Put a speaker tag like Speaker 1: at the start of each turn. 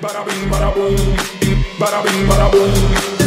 Speaker 1: bada bing, bada boom, bada bing, bada boom.